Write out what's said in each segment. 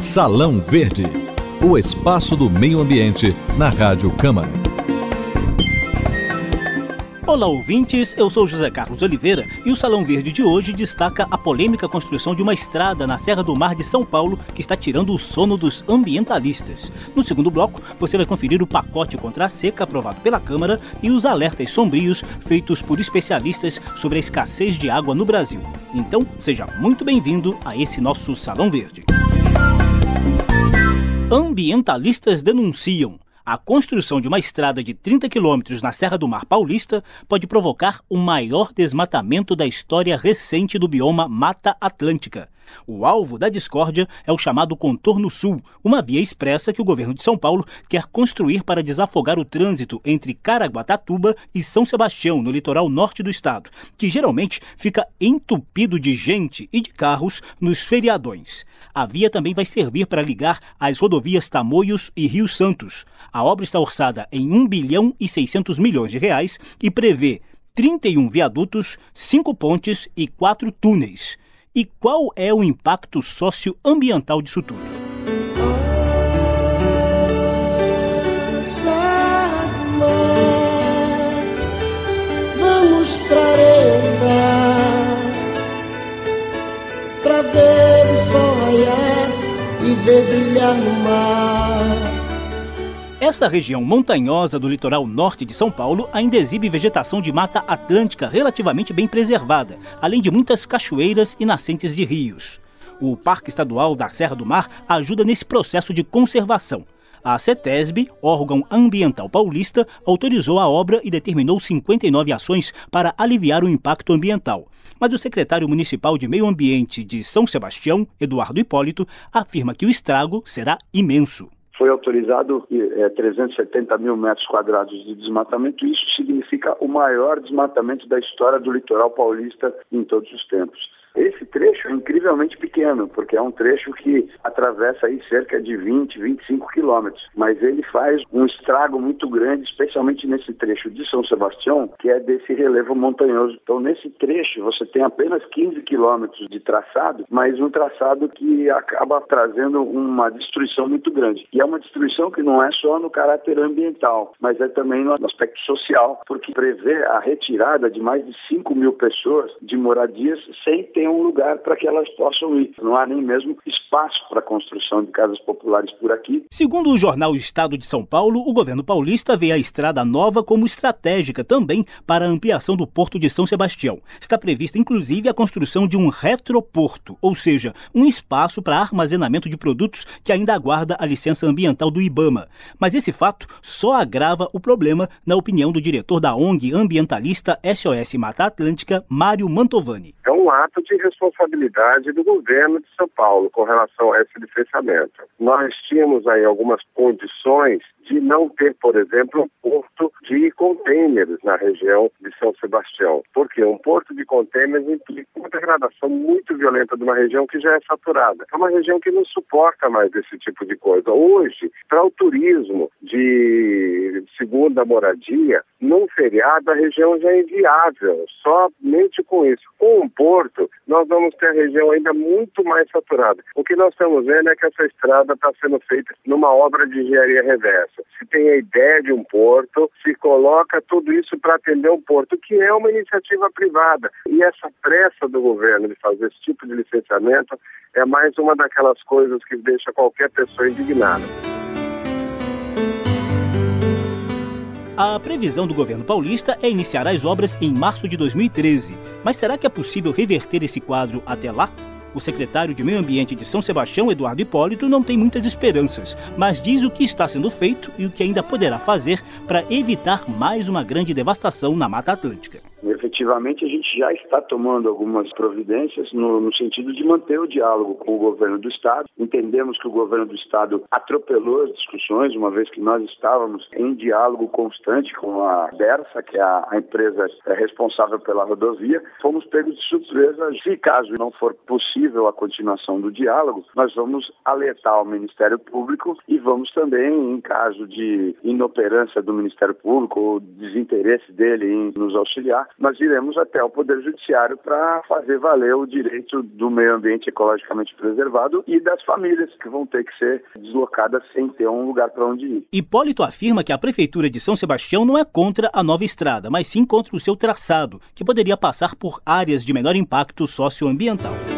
Salão Verde, o espaço do meio ambiente na Rádio Câmara. Olá, ouvintes. Eu sou José Carlos Oliveira e o Salão Verde de hoje destaca a polêmica construção de uma estrada na Serra do Mar de São Paulo que está tirando o sono dos ambientalistas. No segundo bloco, você vai conferir o pacote contra a seca aprovado pela Câmara e os alertas sombrios feitos por especialistas sobre a escassez de água no Brasil. Então, seja muito bem-vindo a esse nosso Salão Verde. Ambientalistas denunciam a construção de uma estrada de 30 quilômetros na Serra do Mar Paulista pode provocar o maior desmatamento da história recente do bioma Mata Atlântica. O alvo da discórdia é o chamado Contorno Sul, uma via expressa que o governo de São Paulo quer construir para desafogar o trânsito entre Caraguatatuba e São Sebastião, no litoral norte do estado, que geralmente fica entupido de gente e de carros nos feriadões. A via também vai servir para ligar as rodovias Tamoios e Rio Santos. A obra está orçada em 1 bilhão e 600 milhões de reais e prevê 31 viadutos, 5 pontes e 4 túneis. E qual é o impacto socioambiental disso tudo? Vamos pra andar Pra ver o sol raiar E ver brilhar no mar essa região montanhosa do litoral norte de São Paulo ainda exibe vegetação de mata atlântica relativamente bem preservada, além de muitas cachoeiras e nascentes de rios. O Parque Estadual da Serra do Mar ajuda nesse processo de conservação. A CETESB, órgão ambiental paulista, autorizou a obra e determinou 59 ações para aliviar o impacto ambiental. Mas o secretário municipal de Meio Ambiente de São Sebastião, Eduardo Hipólito, afirma que o estrago será imenso foi autorizado é, 370 mil metros quadrados de desmatamento. Isso significa o maior desmatamento da história do litoral paulista em todos os tempos. Esse trecho é incrivelmente pequeno, porque é um trecho que atravessa aí cerca de 20, 25 quilômetros, mas ele faz um estrago muito grande, especialmente nesse trecho de São Sebastião, que é desse relevo montanhoso. Então, nesse trecho, você tem apenas 15 quilômetros de traçado, mas um traçado que acaba trazendo uma destruição muito grande. E é uma destruição que não é só no caráter ambiental, mas é também no aspecto social, porque prevê a retirada de mais de 5 mil pessoas de moradias sem ter um lugar para que elas possam ir. Não há nem mesmo espaço para a construção de casas populares por aqui. Segundo o jornal Estado de São Paulo, o governo paulista vê a estrada nova como estratégica também para a ampliação do porto de São Sebastião. Está prevista inclusive a construção de um retroporto, ou seja, um espaço para armazenamento de produtos que ainda aguarda a licença ambiental do IBAMA. Mas esse fato só agrava o problema, na opinião do diretor da ONG ambientalista SOS Mata Atlântica, Mário Mantovani. É um ato de responsabilidade do governo de São Paulo com relação a esse licenciamento. Nós tínhamos aí algumas condições de não ter, por exemplo, um porto de contêineres na região de São Sebastião. Porque um porto de contêineres implica uma degradação muito violenta de uma região que já é saturada. É uma região que não suporta mais esse tipo de coisa. Hoje, para o turismo de segunda moradia, num feriado a região já é inviável, somente com isso. Com um porto, nós vamos ter a região ainda muito mais saturada. O que nós estamos vendo é que essa estrada está sendo feita numa obra de engenharia reversa. Se tem a ideia de um porto, se coloca tudo isso para atender um porto, que é uma iniciativa privada. E essa pressa do governo de fazer esse tipo de licenciamento é mais uma daquelas coisas que deixa qualquer pessoa indignada. A previsão do governo paulista é iniciar as obras em março de 2013. Mas será que é possível reverter esse quadro até lá? O secretário de Meio Ambiente de São Sebastião, Eduardo Hipólito, não tem muitas esperanças, mas diz o que está sendo feito e o que ainda poderá fazer para evitar mais uma grande devastação na Mata Atlântica. Efetivamente, a gente já está tomando algumas providências no, no, sentido de manter o diálogo com o governo do Estado. Entendemos que o governo do Estado atropelou as discussões, uma vez que nós estávamos em diálogo constante com a Dersa, que é a, a empresa responsável pela rodovia. Fomos pegos de surpresa. Se caso não for possível a continuação do diálogo, nós vamos alertar o Ministério Público e vamos também, em caso de inoperância do Ministério Público ou desinteresse dele em nos auxiliar, nós iremos até o Poder Judiciário para fazer valer o direito do meio ambiente ecologicamente preservado e das famílias que vão ter que ser deslocadas sem ter um lugar para onde ir. Hipólito afirma que a Prefeitura de São Sebastião não é contra a nova estrada, mas sim contra o seu traçado, que poderia passar por áreas de menor impacto socioambiental.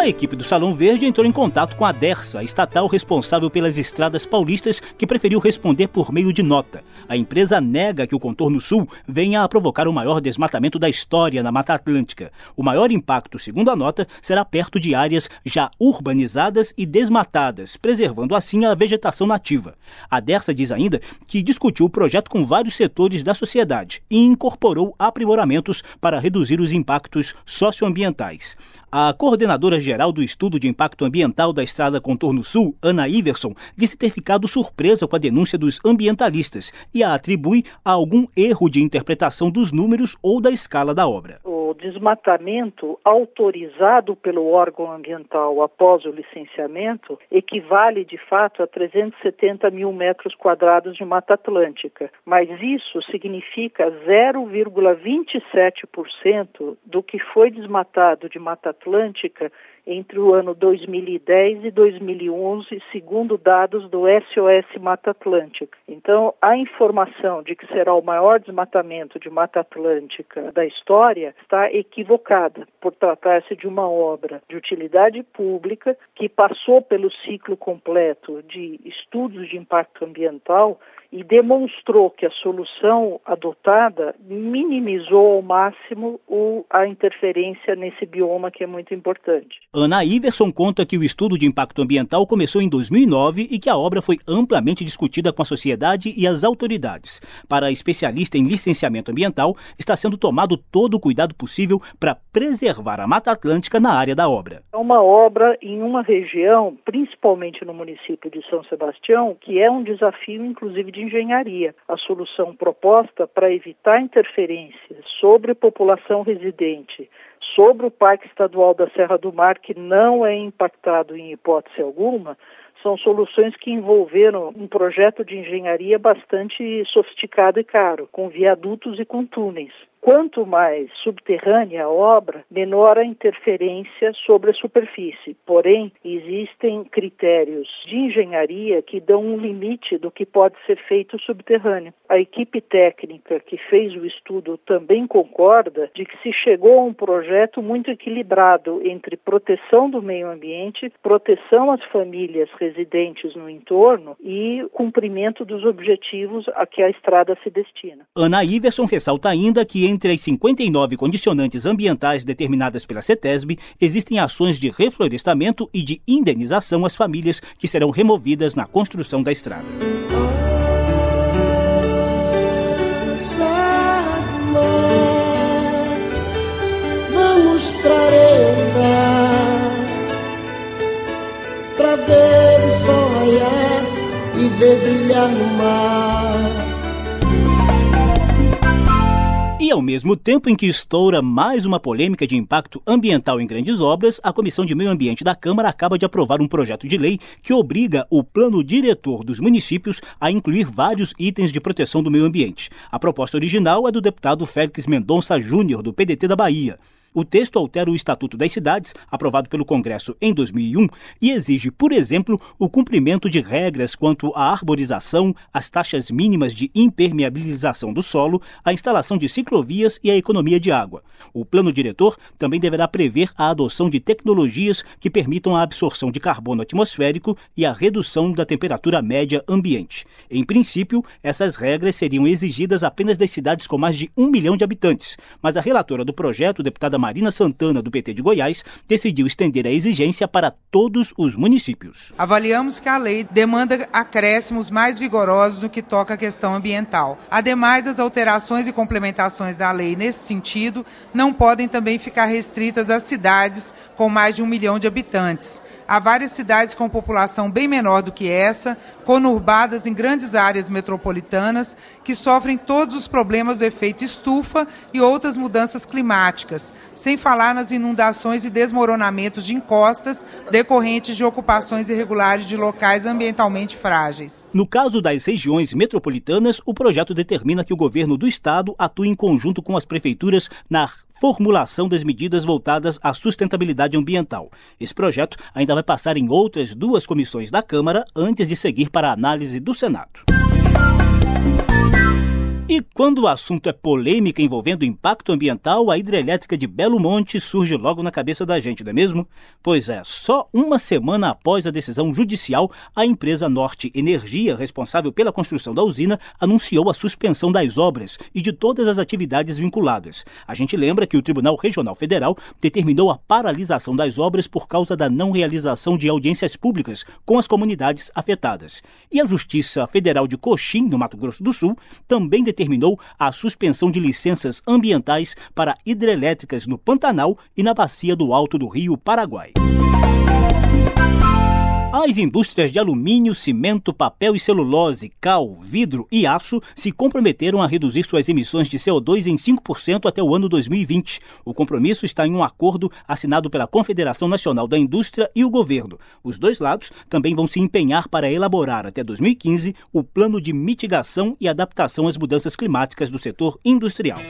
A equipe do Salão Verde entrou em contato com a Dersa, a estatal responsável pelas estradas paulistas, que preferiu responder por meio de nota. A empresa nega que o contorno sul venha a provocar o maior desmatamento da história na Mata Atlântica. O maior impacto, segundo a nota, será perto de áreas já urbanizadas e desmatadas, preservando assim a vegetação nativa. A Dersa diz ainda que discutiu o projeto com vários setores da sociedade e incorporou aprimoramentos para reduzir os impactos socioambientais. A coordenadora geral do Estudo de Impacto Ambiental da Estrada Contorno Sul, Ana Iverson, disse ter ficado surpresa com a denúncia dos ambientalistas e a atribui a algum erro de interpretação dos números ou da escala da obra. O desmatamento autorizado pelo órgão ambiental após o licenciamento equivale de fato a 370 mil metros quadrados de Mata Atlântica, mas isso significa 0,27% do que foi desmatado de Mata Atlântica entre o ano 2010 e 2011, segundo dados do SOS Mata Atlântica. Então, a informação de que será o maior desmatamento de Mata Atlântica da história está equivocada, por tratar-se de uma obra de utilidade pública que passou pelo ciclo completo de estudos de impacto ambiental e demonstrou que a solução adotada minimizou ao máximo a interferência nesse bioma que é muito importante. Ana Iverson conta que o estudo de impacto ambiental começou em 2009 e que a obra foi amplamente discutida com a sociedade e as autoridades. Para a especialista em licenciamento ambiental, está sendo tomado todo o cuidado possível para preservar a Mata Atlântica na área da obra. É uma obra em uma região, principalmente no município de São Sebastião, que é um desafio, inclusive, de engenharia, a solução proposta para evitar interferências sobre população residente, sobre o Parque Estadual da Serra do Mar, que não é impactado em hipótese alguma, são soluções que envolveram um projeto de engenharia bastante sofisticado e caro, com viadutos e com túneis. Quanto mais subterrânea a obra, menor a interferência sobre a superfície. Porém, existem critérios de engenharia que dão um limite do que pode ser feito subterrâneo. A equipe técnica que fez o estudo também concorda de que se chegou a um projeto muito equilibrado entre proteção do meio ambiente, proteção às famílias residentes no entorno e cumprimento dos objetivos a que a estrada se destina. Ana Iverson ressalta ainda que entre as 59 condicionantes ambientais determinadas pela CETESB, existem ações de reflorestamento e de indenização às famílias que serão removidas na construção da estrada. Vamos para ver o sol raiar e ver brilhar no mar. E ao mesmo tempo em que estoura mais uma polêmica de impacto ambiental em grandes obras, a Comissão de Meio Ambiente da Câmara acaba de aprovar um projeto de lei que obriga o plano diretor dos municípios a incluir vários itens de proteção do meio ambiente. A proposta original é do deputado Félix Mendonça Júnior, do PDT da Bahia. O texto altera o Estatuto das Cidades, aprovado pelo Congresso em 2001, e exige, por exemplo, o cumprimento de regras quanto à arborização, as taxas mínimas de impermeabilização do solo, a instalação de ciclovias e a economia de água. O plano diretor também deverá prever a adoção de tecnologias que permitam a absorção de carbono atmosférico e a redução da temperatura média ambiente. Em princípio, essas regras seriam exigidas apenas das cidades com mais de um milhão de habitantes, mas a relatora do projeto, deputada Marina Santana, do PT de Goiás, decidiu estender a exigência para todos os municípios. Avaliamos que a lei demanda acréscimos mais vigorosos no que toca à questão ambiental. Ademais, as alterações e complementações da lei nesse sentido não podem também ficar restritas às cidades com mais de um milhão de habitantes. Há várias cidades com população bem menor do que essa, conurbadas em grandes áreas metropolitanas, que sofrem todos os problemas do efeito estufa e outras mudanças climáticas, sem falar nas inundações e desmoronamentos de encostas decorrentes de ocupações irregulares de locais ambientalmente frágeis. No caso das regiões metropolitanas, o projeto determina que o governo do estado atue em conjunto com as prefeituras na formulação das medidas voltadas à sustentabilidade ambiental. Esse projeto ainda vai passar em outras duas comissões da Câmara antes de seguir para a análise do Senado. E quando o assunto é polêmica envolvendo impacto ambiental, a hidrelétrica de Belo Monte surge logo na cabeça da gente, não é mesmo? Pois é, só uma semana após a decisão judicial, a empresa Norte Energia, responsável pela construção da usina, anunciou a suspensão das obras e de todas as atividades vinculadas. A gente lembra que o Tribunal Regional Federal determinou a paralisação das obras por causa da não realização de audiências públicas com as comunidades afetadas. E a Justiça Federal de Coxim, no Mato Grosso do Sul, também determinou determinou a suspensão de licenças ambientais para hidrelétricas no Pantanal e na bacia do Alto do Rio Paraguai. As indústrias de alumínio, cimento, papel e celulose, cal, vidro e aço se comprometeram a reduzir suas emissões de CO2 em 5% até o ano 2020. O compromisso está em um acordo assinado pela Confederação Nacional da Indústria e o governo. Os dois lados também vão se empenhar para elaborar até 2015 o plano de mitigação e adaptação às mudanças climáticas do setor industrial.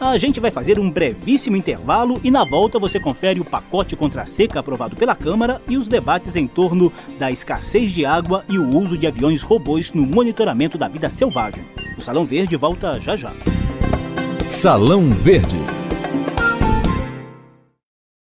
A gente vai fazer um brevíssimo intervalo e na volta você confere o pacote contra a seca aprovado pela Câmara e os debates em torno da escassez de água e o uso de aviões robôs no monitoramento da vida selvagem. O Salão Verde volta já já. Salão Verde